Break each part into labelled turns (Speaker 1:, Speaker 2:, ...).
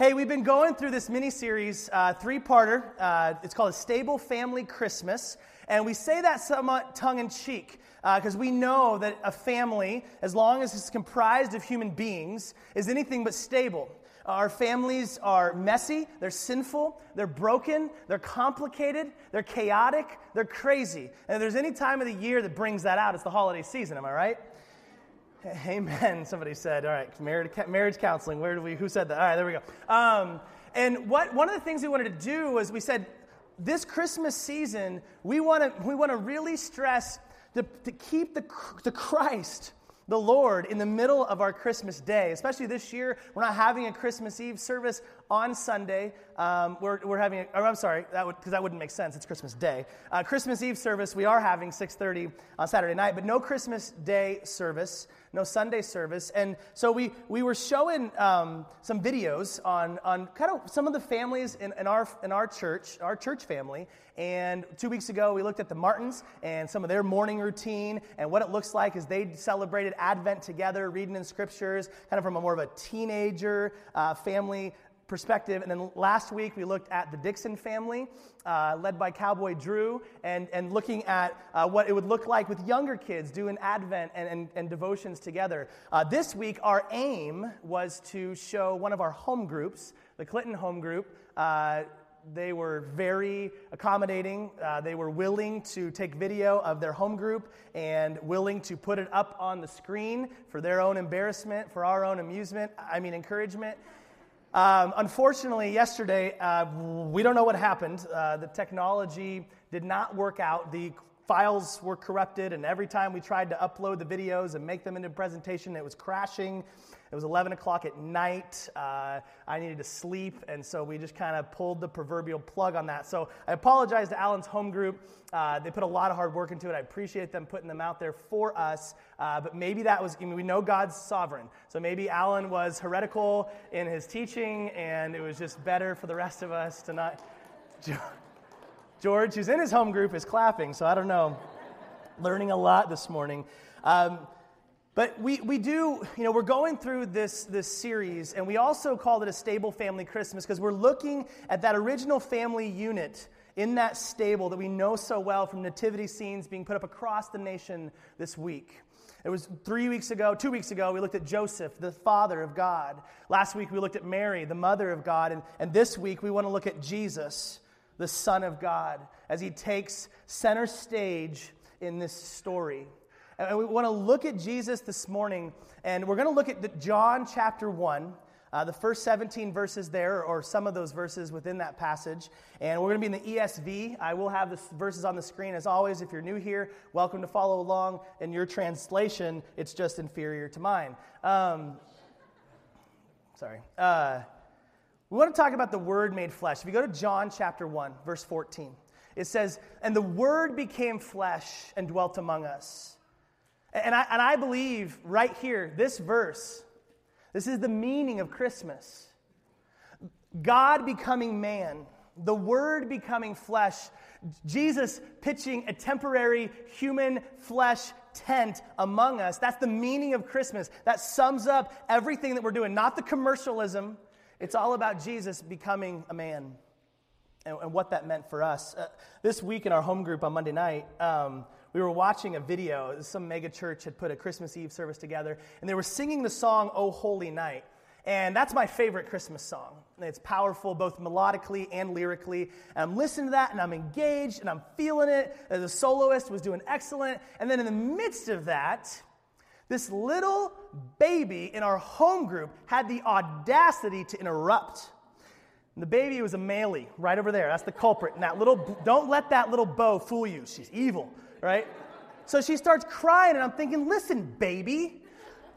Speaker 1: Hey, we've been going through this mini series, uh, three parter. Uh, it's called A Stable Family Christmas. And we say that somewhat tongue in cheek because uh, we know that a family, as long as it's comprised of human beings, is anything but stable. Our families are messy, they're sinful, they're broken, they're complicated, they're chaotic, they're crazy. And if there's any time of the year that brings that out, it's the holiday season, am I right? Amen. Somebody said, all right, marriage, marriage counseling. Where do we, who said that? All right, there we go. Um, and what, one of the things we wanted to do was we said, this Christmas season, we want to we want to really stress to, to keep the, the Christ, the Lord, in the middle of our Christmas day. Especially this year, we're not having a Christmas Eve service on Sunday. Um, we're, we're having, oh, I'm sorry, that would because that wouldn't make sense. It's Christmas Day. Uh, Christmas Eve service we are having 6:30 on Saturday night, but no Christmas Day service no Sunday service. And so we, we were showing um, some videos on, on kind of some of the families in, in, our, in our church, our church family. And two weeks ago, we looked at the Martins and some of their morning routine and what it looks like as they celebrated Advent together, reading in scriptures, kind of from a more of a teenager uh, family perspective. And then last week, we looked at the Dixon family, uh, led by Cowboy Drew, and, and looking at uh, what it would look like with younger kids doing Advent and, and, and devotions together. Uh, this week, our aim was to show one of our home groups, the Clinton home group. Uh, they were very accommodating. Uh, they were willing to take video of their home group and willing to put it up on the screen for their own embarrassment, for our own amusement, I mean, encouragement. Um, unfortunately, yesterday, uh, we don't know what happened. Uh, the technology did not work out. The files were corrupted, and every time we tried to upload the videos and make them into a presentation, it was crashing. It was 11 o'clock at night. Uh, I needed to sleep, and so we just kind of pulled the proverbial plug on that. So I apologize to Alan's home group. Uh, they put a lot of hard work into it. I appreciate them putting them out there for us. Uh, but maybe that was, I mean, we know God's sovereign. So maybe Alan was heretical in his teaching, and it was just better for the rest of us to not. George, who's in his home group, is clapping, so I don't know. Learning a lot this morning. Um, but we, we do, you know, we're going through this, this series, and we also called it a stable family Christmas because we're looking at that original family unit in that stable that we know so well from nativity scenes being put up across the nation this week. It was three weeks ago, two weeks ago, we looked at Joseph, the father of God. Last week, we looked at Mary, the mother of God. And, and this week, we want to look at Jesus, the Son of God, as he takes center stage in this story. And we want to look at Jesus this morning, and we're going to look at John chapter 1. Uh, the first 17 verses there, or some of those verses within that passage. And we're going to be in the ESV. I will have the verses on the screen. As always, if you're new here, welcome to follow along. In your translation, it's just inferior to mine. Um, sorry. Uh, we want to talk about the Word made flesh. If you go to John chapter 1, verse 14, it says, And the Word became flesh and dwelt among us. And I, and I believe right here, this verse, this is the meaning of Christmas. God becoming man, the Word becoming flesh, Jesus pitching a temporary human flesh tent among us. That's the meaning of Christmas. That sums up everything that we're doing, not the commercialism. It's all about Jesus becoming a man and, and what that meant for us. Uh, this week in our home group on Monday night, um, we were watching a video. Some mega church had put a Christmas Eve service together, and they were singing the song, Oh Holy Night. And that's my favorite Christmas song. It's powerful both melodically and lyrically. And I'm listening to that and I'm engaged and I'm feeling it. The soloist was doing excellent. And then in the midst of that, this little baby in our home group had the audacity to interrupt. And the baby was a Maley right over there. That's the culprit. And that little, don't let that little bow fool you. She's evil right? So she starts crying, and I'm thinking, listen, baby,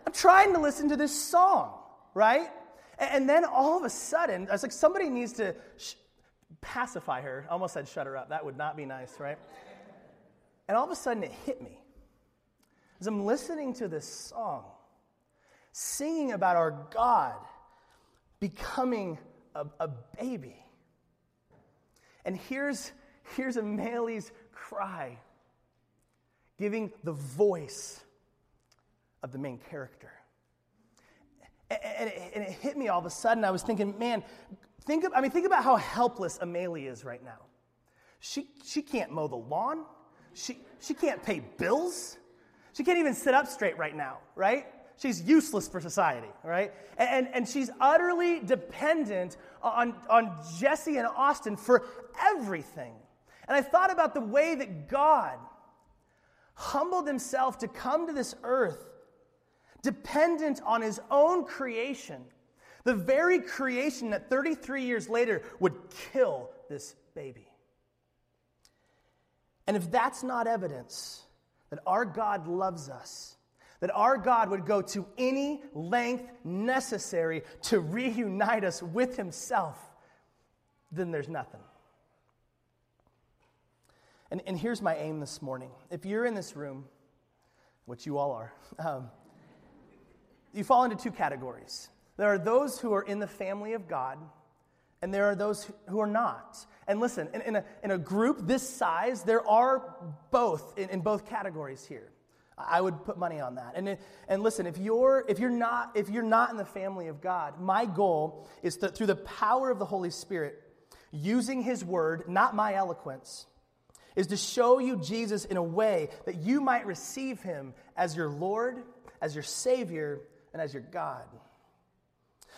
Speaker 1: I'm trying to listen to this song, right? And then all of a sudden, I was like, somebody needs to sh- pacify her. I almost said shut her up. That would not be nice, right? And all of a sudden, it hit me. As I'm listening to this song, singing about our God becoming a, a baby. And here's, here's Amalie's cry giving the voice of the main character. And it, and it hit me all of a sudden. I was thinking, man, think, of, I mean, think about how helpless Amelia is right now. She, she can't mow the lawn. She, she can't pay bills. She can't even sit up straight right now, right? She's useless for society, right? And, and she's utterly dependent on, on Jesse and Austin for everything. And I thought about the way that God humbled himself to come to this earth dependent on his own creation, the very creation that 33 years later would kill this baby. And if that's not evidence that our God loves us, that our God would go to any length necessary to reunite us with Himself, then there's nothing. And, and here's my aim this morning. If you're in this room, which you all are, um, you fall into two categories. There are those who are in the family of God, and there are those who are not. And listen, in, in, a, in a group this size, there are both in, in both categories here. I would put money on that. And, and listen, if you're, if, you're not, if you're not in the family of God, my goal is that through the power of the Holy Spirit, using His word, not my eloquence, is to show you Jesus in a way that you might receive Him as your Lord, as your Savior, and as your God.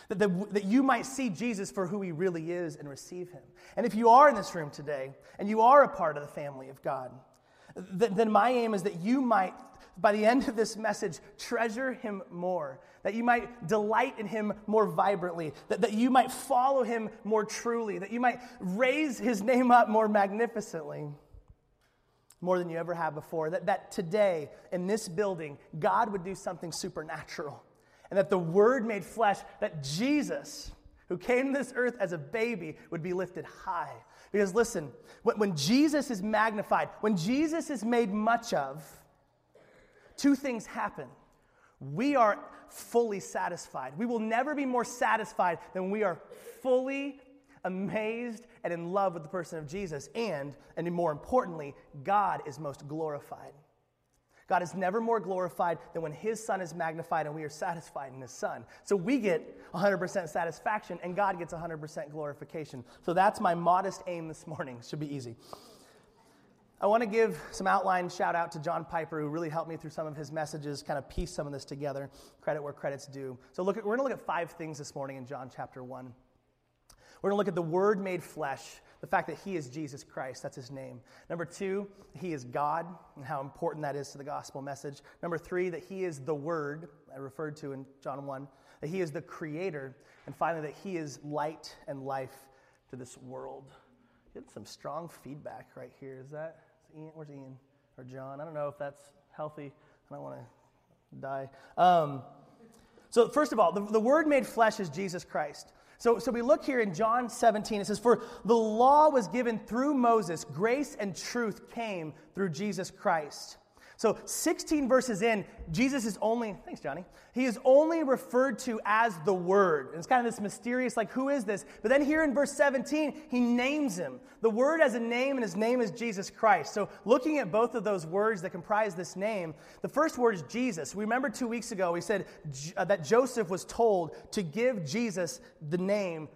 Speaker 1: That, the, that you might see Jesus for who he really is and receive him. And if you are in this room today and you are a part of the family of God, th- then my aim is that you might, by the end of this message, treasure him more. That you might delight in him more vibrantly. That, that you might follow him more truly. That you might raise his name up more magnificently more than you ever have before. That, that today, in this building, God would do something supernatural and that the Word made flesh, that Jesus, who came to this earth as a baby, would be lifted high. Because listen, when, Jesus is magnified, when Jesus is made much of, two things happen. We are fully satisfied. We will never be more satisfied than we are fully amazed and in love with the person of Jesus. And, and more importantly, God is most glorified. God is never more glorified than when His Son is magnified and we are satisfied in His Son. So we get 100% satisfaction and God gets 100% glorification. So that's my modest aim this morning. Should be easy. I want to give some outline shout out to John Piper, who really helped me through some of his messages, kind of piece some of this together. Credit where credit's due. So look at, we're going to look at five things this morning in John chapter 1. We're going to look at the Word made flesh, the fact that he is Jesus Christ, that's his name. Number two, he is God, and how important that is to the gospel message. Number three, that he is the Word, I referred to in John 1, that he is the creator. And finally, that he is light and life to this world. Get some strong feedback right here. Is that is Ian? Where's Ian or John? I don't know if that's healthy. I don't want to die. Um, so, first of all, the, the Word made flesh is Jesus Christ. So, so we look here in John 17, it says, For the law was given through Moses, grace and truth came through Jesus Christ. So 16 verses in, Jesus is only, thanks, Johnny, he is only referred to as the Word. It's kind of this mysterious, like, who is this? But then here in verse 17, he names him. The Word has a name, and his name is Jesus Christ. So looking at both of those words that comprise this name, the first word is Jesus. We remember two weeks ago, we said uh, that Joseph was told to give Jesus the name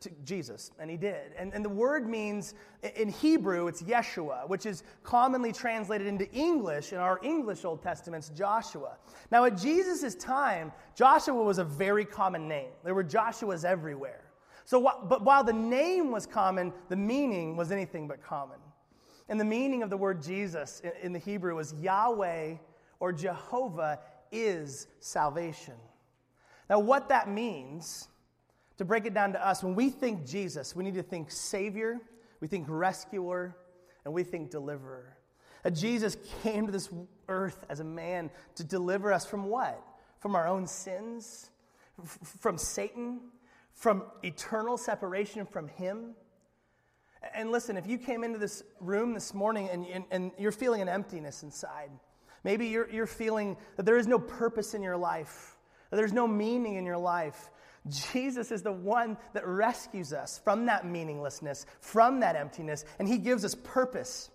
Speaker 1: to Jesus, and he did. And, and the word means, in Hebrew, it's Yeshua, which is commonly translated into English in our English Old Testaments, Joshua. Now, at Jesus' time, Joshua was a very common name. There were Joshuas everywhere. So, but while the name was common, the meaning was anything but common. And the meaning of the word Jesus in, in the Hebrew was Yahweh or Jehovah is salvation. Now, what that means to break it down to us, when we think Jesus, we need to think Savior, we think Rescuer, and we think Deliverer. That Jesus came to this earth as a man to deliver us from what? From our own sins, from Satan, from eternal separation from Him. And listen, if you came into this room this morning and, and, and you're feeling an emptiness inside, maybe you're, you're feeling that there is no purpose in your life, that there's no meaning in your life, Jesus is the one that rescues us from that meaninglessness, from that emptiness, and He gives us purpose.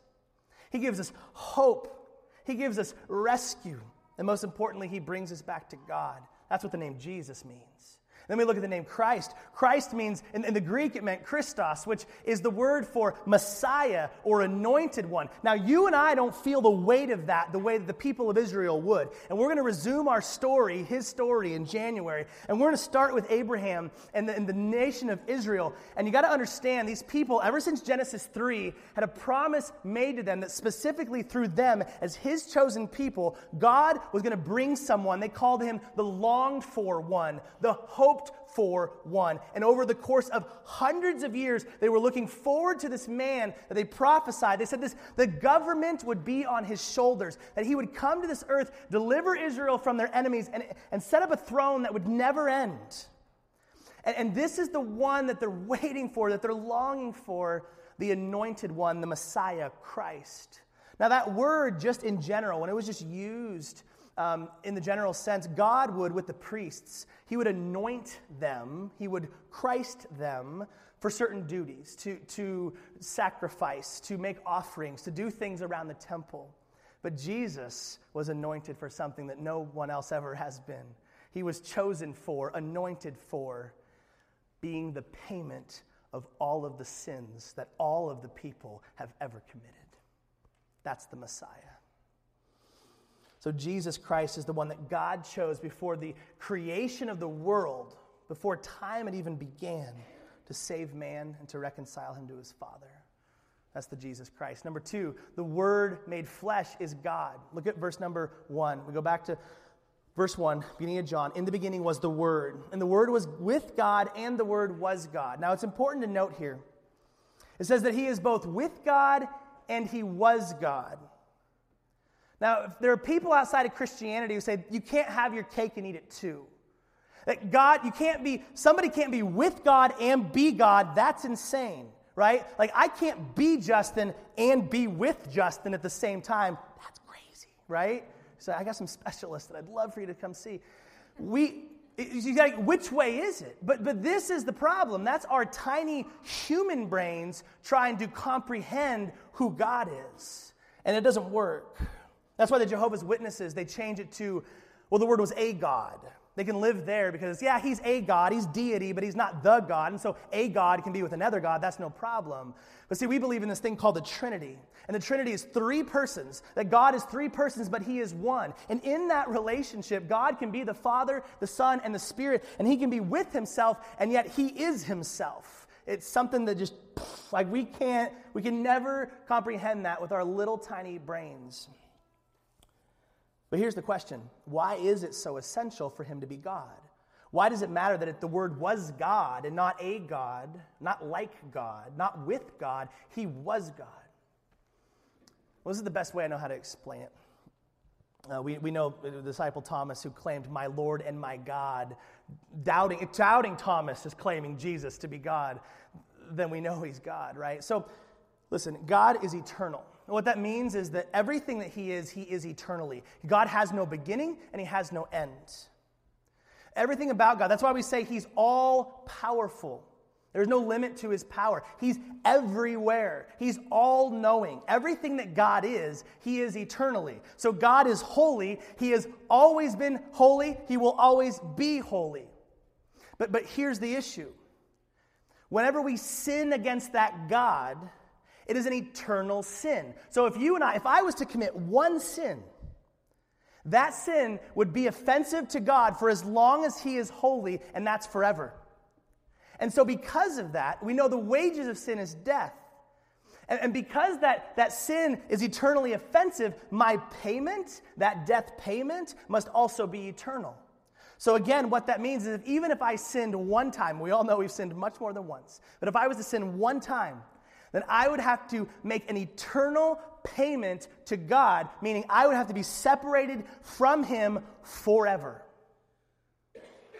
Speaker 1: He gives us hope. He gives us rescue. And most importantly, He brings us back to God. That's what the name Jesus means. Then we look at the name Christ. Christ means, in, in, the Greek, it meant Christos, which is the word for Messiah or anointed one. Now, you and I don't feel the weight of that the way that the people of Israel would. And we're going to resume our story, his story, in January. And we're going to start with Abraham and the, and the nation of Israel. And you got to understand, these people, ever since Genesis 3, had a promise made to them that specifically through them, as his chosen people, God was going to bring someone. They called him the longed for one, the hope hoped for one. And over the course of hundreds of years, they were looking forward to this man that they prophesied. They said this the government would be on his shoulders, that he would come to this earth, deliver Israel from their enemies, and, and set up a throne that would never end. And, and this is the one that they're waiting for, that they're longing for the anointed one, the Messiah, Christ. Now, that word, just in general, when it was just used um, in the general sense, God would, with the priests, He would anoint them, He would Christ them for certain duties, to, to sacrifice, to make offerings, to do things around the temple. But Jesus was anointed for something that no one else ever has been. He was chosen for, anointed for, being the payment of all of the sins that all of the people have ever committed. That's the Messiah. So Jesus Christ is the one that God chose before the creation of the world, before time had even began, to save man and to reconcile him to his Father. That's the Jesus Christ. Number two, the Word made flesh is God. Look at verse number one. We go back to verse one, beginning of John. In the beginning was the Word, and the Word was with God, and the Word was God. Now it's important to note here it says that He is both with God and He was God. Now, if there are people outside of Christianity who say you can't have your cake and eat it too. That God, you can't be, somebody can't be with God and be God. That's insane, right? Like, I can't be Justin and be with Justin at the same time. That's crazy, right? So, I got some specialists that I'd love for you to come see. We, like, which way is it? But, but this is the problem. That's our tiny human brains trying to comprehend who God is. And it doesn't work. That's why the Jehovah's Witnesses, they change it to, well, the word was a God. They can live there because, yeah, he's a God, he's deity, but he's not the God. And so a God can be with another God, that's no problem. But see, we believe in this thing called the Trinity. And the Trinity is three persons, that God is three persons, but he is one. And in that relationship, God can be the Father, the Son, and the Spirit, and he can be with himself, and yet he is himself. It's something that just, like, we can't, we can never comprehend that with our little tiny brains. But here's the question why is it so essential for him to be God? Why does it matter that the word was God and not a God, not like God, not with God? He was God. Well, this is the best way I know how to explain it. Uh, we, we know the disciple Thomas who claimed, My Lord and my God. Doubting, doubting Thomas is claiming Jesus to be God, then we know he's God, right? So, listen, God is eternal. And what that means is that everything that He is, He is eternally. God has no beginning and He has no end. Everything about God, that's why we say He's all powerful. There's no limit to His power. He's everywhere, He's all knowing. Everything that God is, He is eternally. So God is holy. He has always been holy, He will always be holy. But, but here's the issue whenever we sin against that God, it is an eternal sin. So if you and I, if I was to commit one sin, that sin would be offensive to God for as long as He is holy, and that's forever. And so, because of that, we know the wages of sin is death. And, and, because that, that sin is eternally offensive, my payment, that death payment, must also be eternal. So, again, what that means is if, even if I sinned one time, we all know we've sinned much more than once, but if I was to sin one time, then I would have to make an eternal payment to God, meaning I would have to be separated from Him forever.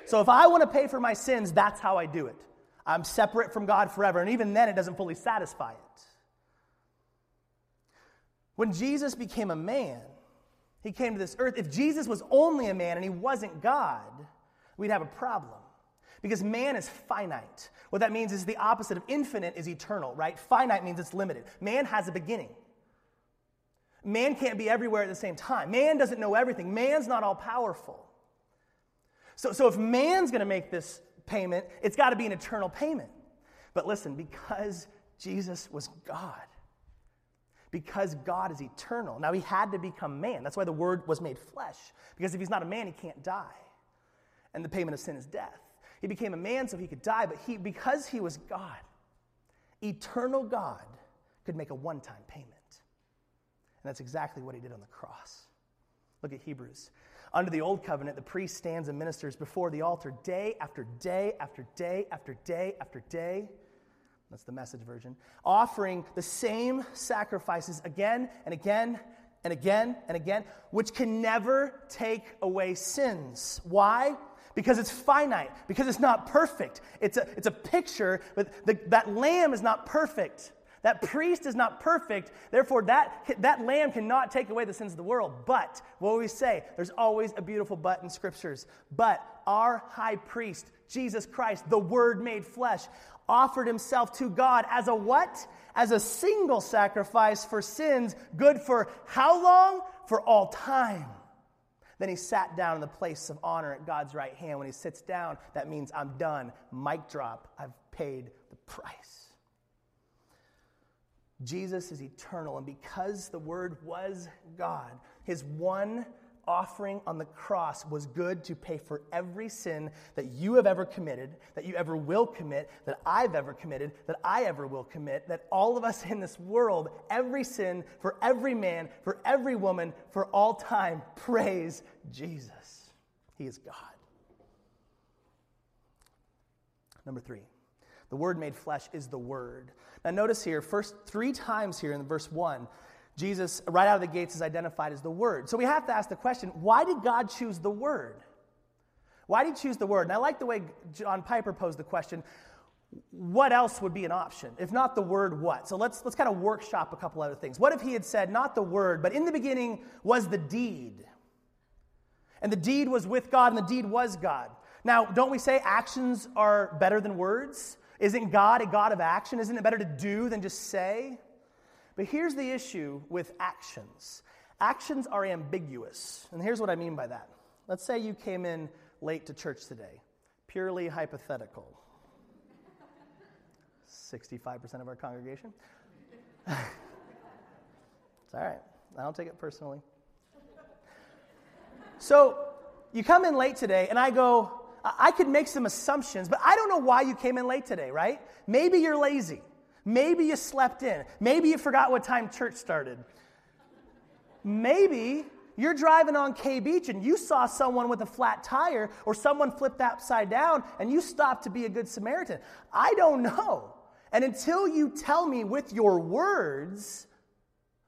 Speaker 1: So if I want to pay for my sins, that's how I do it. I'm separate from God forever. And even then, it doesn't fully satisfy it. When Jesus became a man, he came to this earth. If Jesus was only a man and he wasn't God, we'd have a problem. Because man is finite. What that means is the opposite of infinite is eternal, right? Finite means it's limited. Man has a beginning. Man can't be everywhere at the same time. Man doesn't know everything. Man's not all powerful. So, so if man's going to make this payment, it's got to be an eternal payment. But listen, because Jesus was God, because God is eternal, now he had to become man. That's why the word was made flesh. Because if he's not a man, he can't die. And the payment of sin is death. He became a man so he could die, but he, because he was God, eternal God could make a one time payment. And that's exactly what he did on the cross. Look at Hebrews. Under the old covenant, the priest stands and ministers before the altar day after day after day after day after day. That's the message version. Offering the same sacrifices again and again and again and again, which can never take away sins. Why? Because it's finite, because it's not perfect. It's a, it's a picture, but the, that lamb is not perfect. That priest is not perfect, therefore, that, that lamb cannot take away the sins of the world. But, what we say? There's always a beautiful but in scriptures. But our high priest, Jesus Christ, the Word made flesh, offered himself to God as a what? As a single sacrifice for sins, good for how long? For all time. Then he sat down in the place of honor at God's right hand. When he sits down, that means I'm done. Mic drop. I've paid the price. Jesus is eternal, and because the Word was God, his one offering on the cross was good to pay for every sin that you have ever committed, that you ever will commit, that I've ever committed, that I ever will commit, that all of us in this world, every sin for every man, for every woman, for all time, praise Jesus. He is God. Number three, the Word made flesh is the Word. Now, notice here, first three times here in verse 1, Jesus, right out of the gates, is identified as the Word. So we have to ask the question why did God choose the Word? Why did he choose the Word? And I like the way John Piper posed the question what else would be an option? If not the word, what? So let's, let's kind of workshop a couple other things. What if he had said, not the word, but in the beginning was the deed? And the deed was with God, and the deed was God. Now, don't we say actions are better than words? Isn't God a God of action? Isn't it better to do than just say? But here's the issue with actions actions are ambiguous. And here's what I mean by that. Let's say you came in late to church today, purely hypothetical. 65% of our congregation. it's all right. I don't take it personally. So you come in late today, and I go, I could make some assumptions, but I don't know why you came in late today, right? Maybe you're lazy. Maybe you slept in. Maybe you forgot what time church started. Maybe you're driving on K Beach and you saw someone with a flat tire or someone flipped upside down and you stopped to be a good Samaritan. I don't know. And until you tell me with your words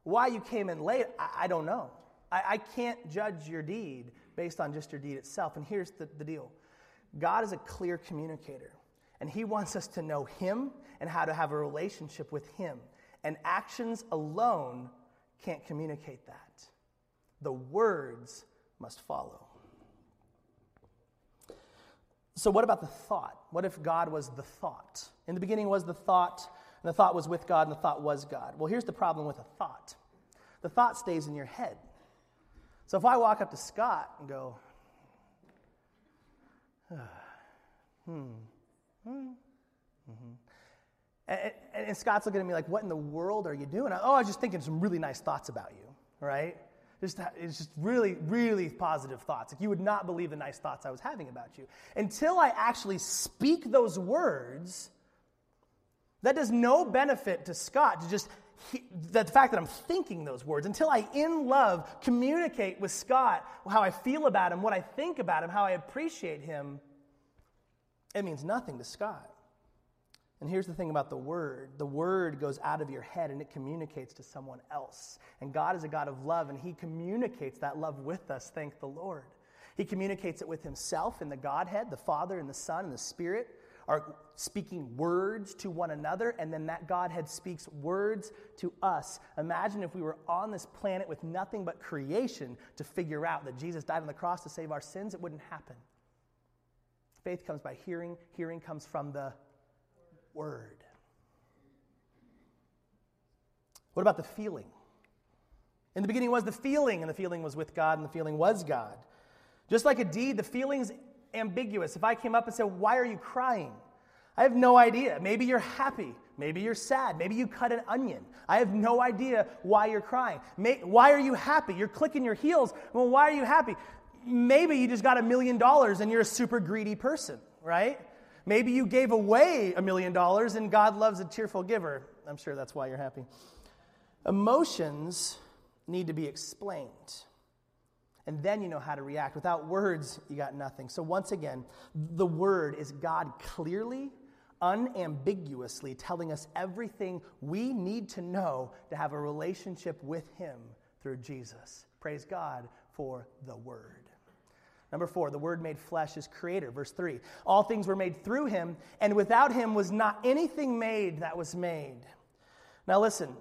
Speaker 1: why you came in late, I, I don't know. I, I, can't judge your deed based on just your deed itself. And here's the, the deal God is a clear communicator, and He wants us to know Him and how to have a relationship with Him. And actions alone can't communicate that. The words must follow. So, what about the thought? What if God was the thought? In the beginning was the thought, and the thought was with God, and the thought was God. Well, here's the problem with a thought the thought stays in your head. So, if I walk up to Scott and go, hmm. hmm. Mm-hmm. And, and, Scott's looking at me like, what in the world are you doing? oh, I was just thinking some really nice thoughts about you, right? Just, it's just really, really positive thoughts. Like you would not believe the nice thoughts I was having about you. Until I actually speak those words, that does no benefit to Scott to just he, the fact that I'm thinking those words, until I, in love, communicate with Scott how I feel about him, what I think about him, how I appreciate him, it means nothing to Scott. And here's the thing about the word the word goes out of your head and it communicates to someone else. And God is a God of love, and He communicates that love with us, thank the Lord. He communicates it with Himself in the Godhead, the Father and the Son and the Spirit are speaking words to one another, and then that Godhead speaks words to us. Imagine if we were on this planet with nothing but creation to figure out that Jesus died on the cross to save our sins, it wouldn't happen. Faith comes by hearing, hearing comes from the Word. What about the feeling? In the beginning was the feeling, and the feeling was with God, and the feeling was God. Just like a deed, the feelings ambiguous. If I came up and said, Why are you crying? I have no idea. Maybe you're happy. Maybe you're sad. Maybe you cut an onion. I have no idea why you're crying. May, why are you happy? You're clicking your heels. Well, why are you happy? Maybe you just got a million dollars and you're a super greedy person, right? Maybe you gave away a million dollars and God loves a cheerful giver. I'm sure that's why you're happy. Emotions need to be explained. And then you know how to react. Without words, you got nothing. So, once again, the word is God clearly unambiguously telling us everything we need to know to have a relationship with Him through Jesus. Praise God for the Word. Number four, the Word made flesh is creator. Verse three, all things were made through Him, and without Him was not anything made that was made. Now, listen,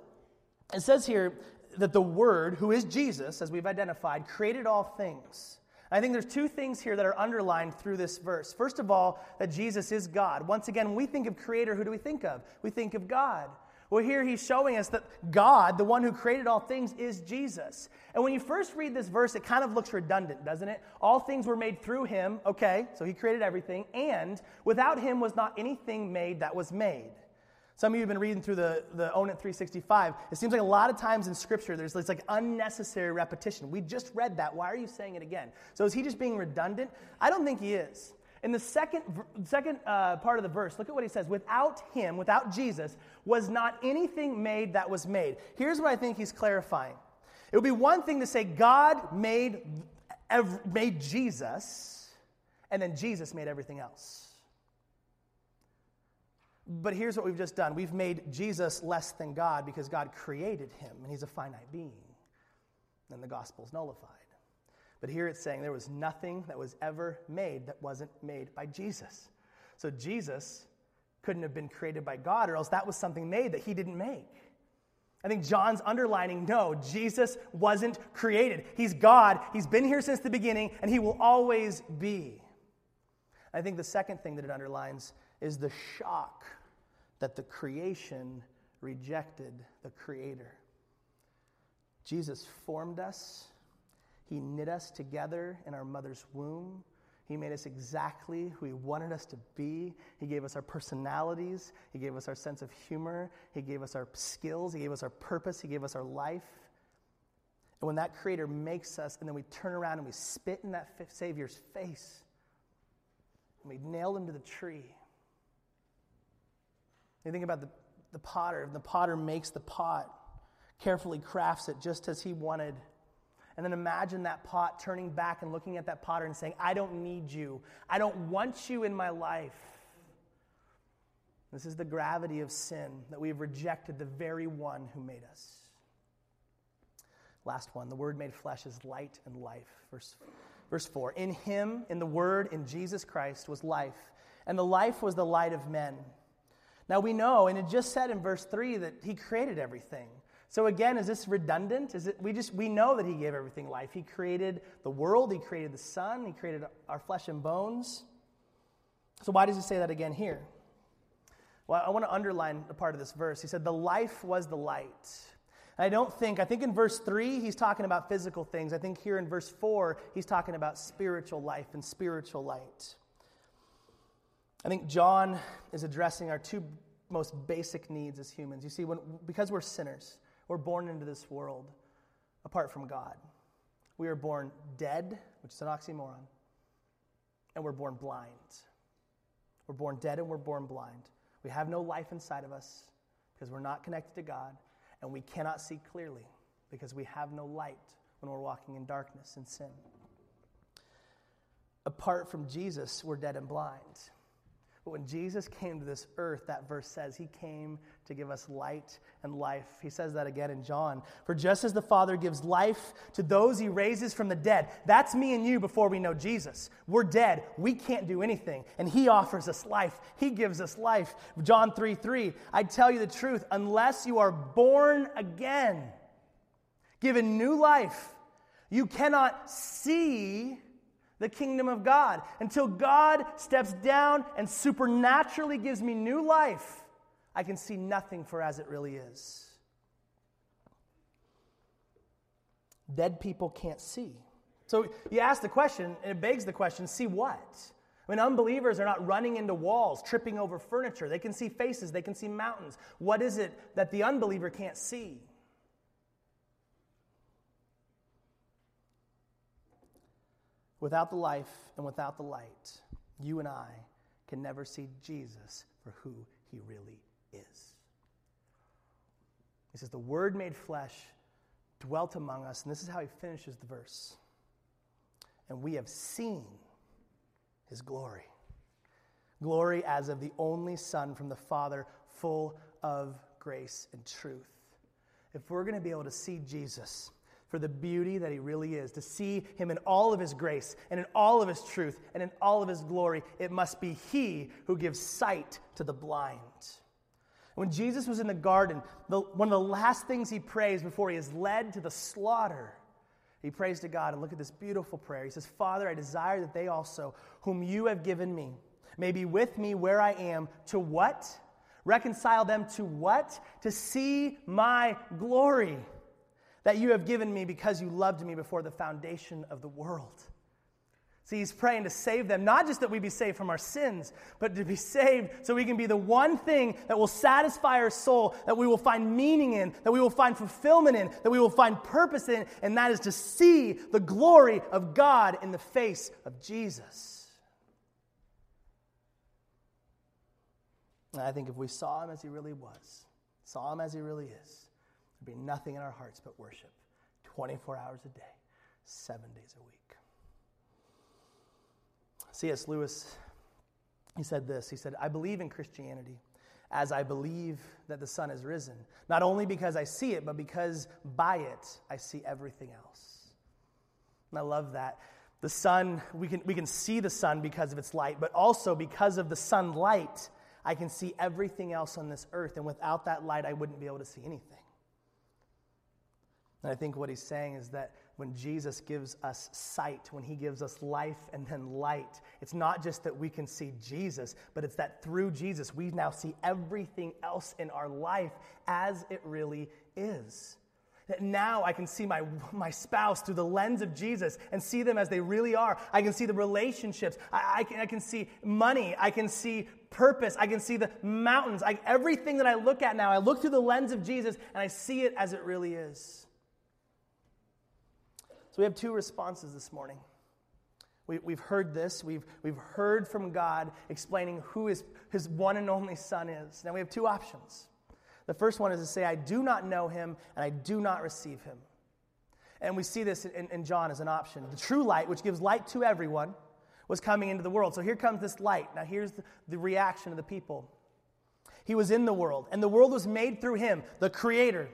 Speaker 1: it says here that the Word, who is Jesus, as we've identified, created all things. I think there's two things here that are underlined through this verse. First of all, that Jesus is God. Once again, when we think of creator, who do we think of? We think of God. Well, here he's showing us that God, the one who created all things, is Jesus. And when you first read this verse, it kind of looks redundant, doesn't it? All things were made through him. Okay, so he created everything. And without him was not anything made that was made. Some of you have been reading through the, the Own It 365. It seems like a lot of times in Scripture there's this like unnecessary repetition. We just read that. Why are you saying it again? So is he just being redundant? I don't think he is. In the second, second uh, part of the verse, look at what he says. Without him, without Jesus, was not anything made that was made. Here's what I think he's clarifying. It would be one thing to say God made, made Jesus, and then Jesus made everything else. But here's what we've just done we've made Jesus less than God because God created him and he's a finite being. Then the gospel's nullified. But here it's saying there was nothing that was ever made that wasn't made by Jesus. So Jesus couldn't have been created by God, or else that was something made that he didn't make. I think John's underlining no, Jesus wasn't created. He's God. He's been here since the beginning, and he will always be. I think the second thing that it underlines is the shock that the creation rejected the Creator. Jesus formed us, He knit us together in our mother's womb. He made us exactly who He wanted us to be. He gave us our personalities. He gave us our sense of humor. He gave us our skills. He gave us our purpose. He gave us our life. And when that Creator makes us, and then we turn around and we spit in that Savior's face, and we nail him to the tree, you think about the, the potter. The potter makes the pot, carefully crafts it just as he wanted. And then imagine that pot turning back and looking at that potter and saying, I don't need you. I don't want you in my life. This is the gravity of sin that we have rejected the very one who made us. Last one the Word made flesh is light and life. Verse, verse 4 In him, in the Word, in Jesus Christ, was life, and the life was the light of men. Now we know, and it just said in verse 3 that he created everything. So again, is this redundant? Is it we just we know that he gave everything life. He created the world, he created the sun, he created our flesh and bones. So why does he say that again here? Well, I want to underline a part of this verse. He said, The life was the light. I don't think, I think in verse 3, he's talking about physical things. I think here in verse 4, he's talking about spiritual life and spiritual light. I think John is addressing our two most basic needs as humans. You see, when, because we're sinners, we're born into this world apart from God. We are born dead, which is an oxymoron, and we're born blind. We're born dead and we're born blind. We have no life inside of us because we're not connected to God, and we cannot see clearly because we have no light when we're walking in darkness and sin. Apart from Jesus, we're dead and blind. But when Jesus came to this earth, that verse says he came to give us light and life. He says that again in John. For just as the Father gives life to those he raises from the dead, that's me and you before we know Jesus. We're dead. We can't do anything. And he offers us life. He gives us life. John 3 3, I tell you the truth, unless you are born again, given new life, you cannot see the kingdom of God. Until God steps down and supernaturally gives me new life, I can see nothing for as it really is. Dead people can't see. So you ask the question, and it begs the question see what? I mean, unbelievers are not running into walls, tripping over furniture. They can see faces, they can see mountains. What is it that the unbeliever can't see? Without the life and without the light, you and I can never see Jesus for who he really is. He says, The Word made flesh dwelt among us. And this is how he finishes the verse. And we have seen his glory. Glory as of the only Son from the Father, full of grace and truth. If we're going to be able to see Jesus, for the beauty that he really is, to see him in all of his grace and in all of his truth and in all of his glory, it must be he who gives sight to the blind. When Jesus was in the garden, the, one of the last things he prays before he is led to the slaughter, he prays to God. And look at this beautiful prayer. He says, Father, I desire that they also, whom you have given me, may be with me where I am, to what? Reconcile them to what? To see my glory that you have given me because you loved me before the foundation of the world. See, he's praying to save them, not just that we be saved from our sins, but to be saved so we can be the one thing that will satisfy our soul, that we will find meaning in, that we will find fulfillment in, that we will find purpose in, and that is to see the glory of God in the face of Jesus. And I think if we saw him as he really was, saw him as he really is, There'd be nothing in our hearts but worship 24 hours a day, seven days a week. C.S. Lewis, he said this He said, I believe in Christianity as I believe that the sun has risen, not only because I see it, but because by it I see everything else. And I love that. The sun, we can, we can see the sun because of its light, but also because of the sunlight, I can see everything else on this earth. And without that light, I wouldn't be able to see anything. And I think what he's saying is that when Jesus gives us sight, when he gives us life and then light, it's not just that we can see Jesus, but it's that through Jesus, we now see everything else in our life as it really is. That now I can see my, my spouse through the lens of Jesus and see them as they really are. I can see the relationships. I, I, can, I can see money. I can see purpose. I can see the mountains. I, everything that I look at now, I look through the lens of Jesus and I see it as it really is. So we have two responses this morning. We, we've heard this. We've, we've heard from God explaining who his, his one and only Son is. Now we have two options. The first one is to say, I do not know him and I do not receive him. And we see this in, in John as an option. The true light, which gives light to everyone, was coming into the world. So here comes this light. Now here's the, the reaction of the people. He was in the world, and the world was made through him, the Creator.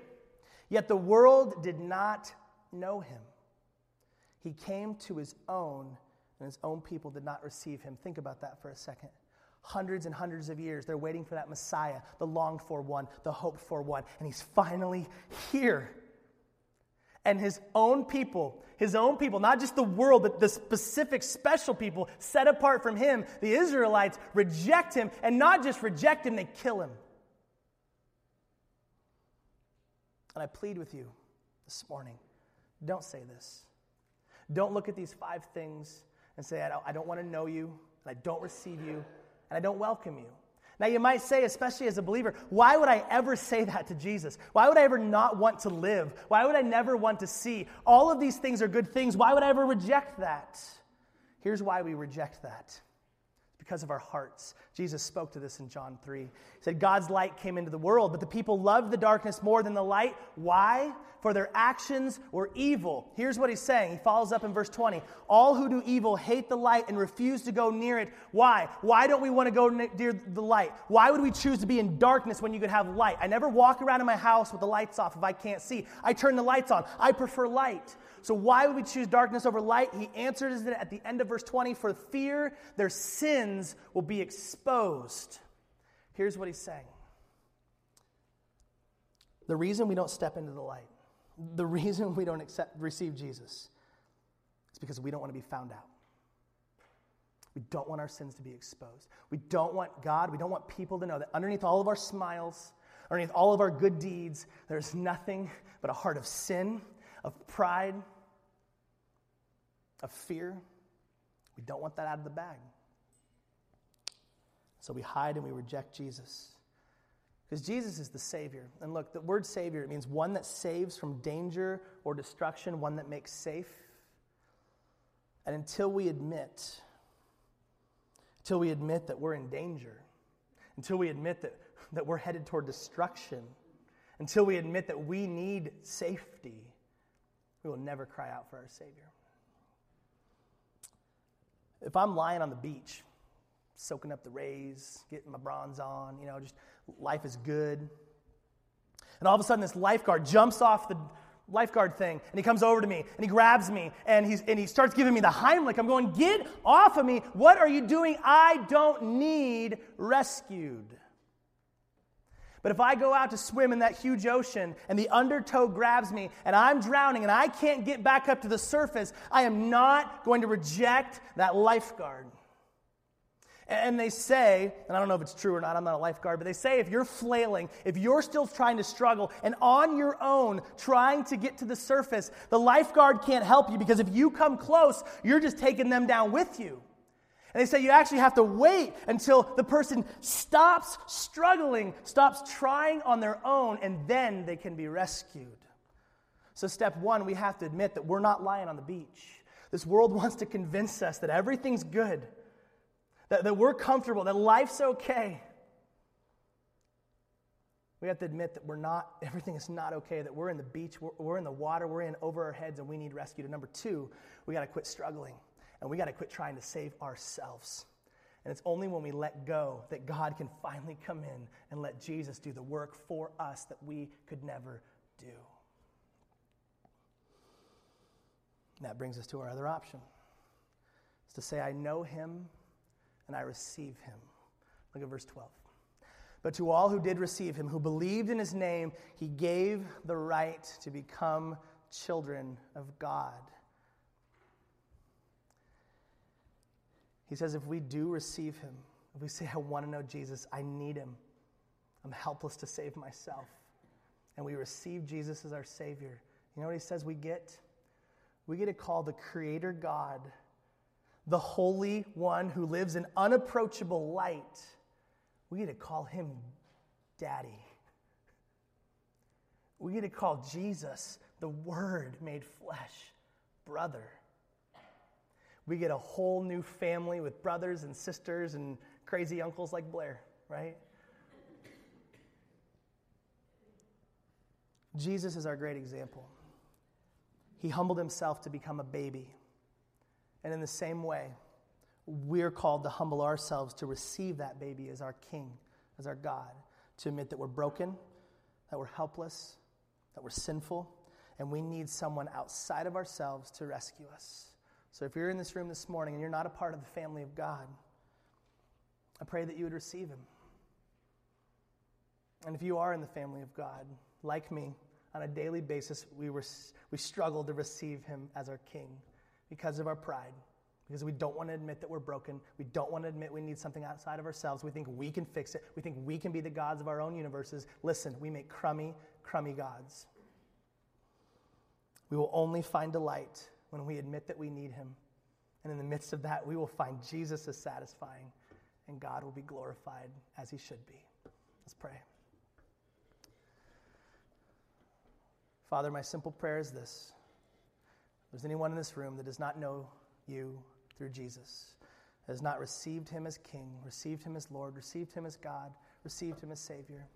Speaker 1: Yet the world did not know him. He came to his own, and his own people did not receive him. Think about that for a second. Hundreds and hundreds of years, they're waiting for that Messiah, the longed for one, the hoped for one, and he's finally here. And his own people, his own people, not just the world, but the specific special people set apart from him, the Israelites, reject him, and not just reject him, they kill him. And I plead with you this morning don't say this. Don't look at these five things and say, I don't, want to know you, and I don't receive you, and I don't welcome you. Now, you might say, especially as a believer, why would I ever say that to Jesus? Why would I ever not want to live? Why would I never want to see? All of these things are good things. Why would I ever reject that? Here's why we reject that because of our hearts. Jesus spoke to this in John 3. He said, God's light came into the world, but the people loved the darkness more than the light. Why? For their actions were evil. Here's what he's saying. He follows up in verse 20. All who do evil hate the light and refuse to go near it. Why? Why don't we want to go near the light? Why would we choose to be in darkness when you could have light? I never walk around in my house with the lights off if I can't see. I turn the lights on. I prefer light. So, why would we choose darkness over light? He answers it at the end of verse 20 for fear their sins will be exposed. Here's what he's saying the reason we don't step into the light, the reason we don't accept, receive Jesus, is because we don't want to be found out. We don't want our sins to be exposed. We don't want God, we don't want people to know that underneath all of our smiles, underneath all of our good deeds, there's nothing but a heart of sin of pride, of fear. We don't want that out of the bag. So we hide and we reject Jesus. Because Jesus is the Savior. And look, the word Savior, it means one that saves from danger or destruction, one that makes safe. And until we admit, until we admit that we're in danger, until we admit that, that we're headed toward destruction, until we admit that we need safety, we will never cry out for our Savior. If I'm lying on the beach, soaking up the rays, getting my bronze on, you know, just life is good. And all of a sudden, this lifeguard jumps off the lifeguard thing and he comes over to me and he grabs me and, he's, and he starts giving me the Heimlich. I'm going, Get off of me. What are you doing? I don't need rescued. But if I go out to swim in that huge ocean and the undertow grabs me and I'm drowning and I can't get back up to the surface, I am not going to reject that lifeguard. And they say, and I don't know if it's true or not, I'm not a lifeguard, but they say if you're flailing, if you're still trying to struggle and on your own trying to get to the surface, the lifeguard can't help you because if you come close, you're just taking them down with you. And they say you actually have to wait until the person stops struggling, stops trying on their own, and then they can be rescued. So, step one, we have to admit that we're not lying on the beach. This world wants to convince us that everything's good that, that we're comfortable, that life's okay. We have to admit that we're not, everything is not okay, that we're in the beach, we're, we're in the water, we're in over our heads, and we need rescue. And number two, we got to quit struggling, and we got to quit trying to save ourselves. And it's only when we let go that God can finally come in and let Jesus do the work for us that we could never do. And that brings us to our other option. It's to say, I know him and I receive him. Look at verse 12. But to all who did receive him, who believed in his name, he gave the right to become children of God. He says, if we do receive him, if we say, I want to know Jesus, I need him, I'm helpless to save myself, and we receive Jesus as our Savior, you know what he says we get? We get to call the Creator God the Holy One who lives in unapproachable light, we get to call him Daddy. We get to call Jesus, the Word made flesh, brother. We get a whole new family with brothers and sisters and crazy uncles like Blair, right? Jesus is our great example. He humbled himself to become a baby. And in the same way, we're called to humble ourselves to receive that baby as our King, as our God, to admit that we're broken, that we're helpless, that we're sinful, and we need someone outside of ourselves to rescue us. So if you're in this room this morning and you're not a part of the family of God, I pray that you would receive him. And if you are in the family of God, like me, on a daily basis, we, were, we struggle to receive him as our King because of our pride, because we don't want to admit that we're broken. We don't want to admit we need something outside of ourselves. We think we can fix it. We think we can be the gods of our own universes. Listen, we make crummy, crummy gods. We will only find delight when we admit that we need Him. And in the midst of that, we will find Jesus as satisfying, and God will be glorified as He should be. Let's pray. Father, my simple prayer is this there's anyone in this room that does not know you through Jesus, has not received him as King, received him as Lord, received him as God, received him as Savior,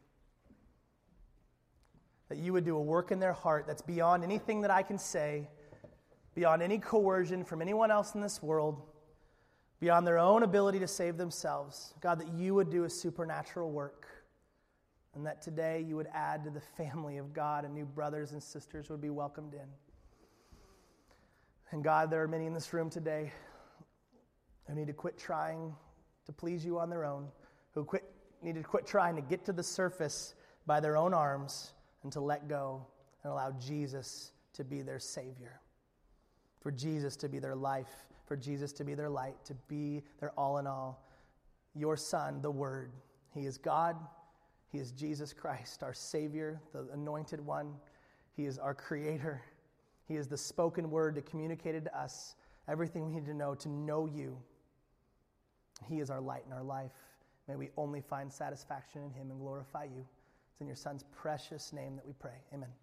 Speaker 1: that you would do a work in their heart that's beyond anything that I can say, beyond any coercion from anyone else in this world, beyond their own ability to save themselves. God, that you would do a supernatural work. And that today you would add to the family of God and new brothers and sisters would be welcomed in. And God, there are many in this room today who need to quit trying to please you on their own, who quit, need to quit trying to get to the surface by their own arms and to let go and allow Jesus to be their Savior, for Jesus to be their life, for Jesus to be their light, to be their all in all. Your Son, the Word, He is God. He is Jesus Christ, our Savior, the anointed one. He is our Creator. He is the spoken word that communicated to us everything we need to know to know you. He is our light in our life. May May we only find satisfaction in him and glorify you. It's in your son's precious name that we pray. Amen.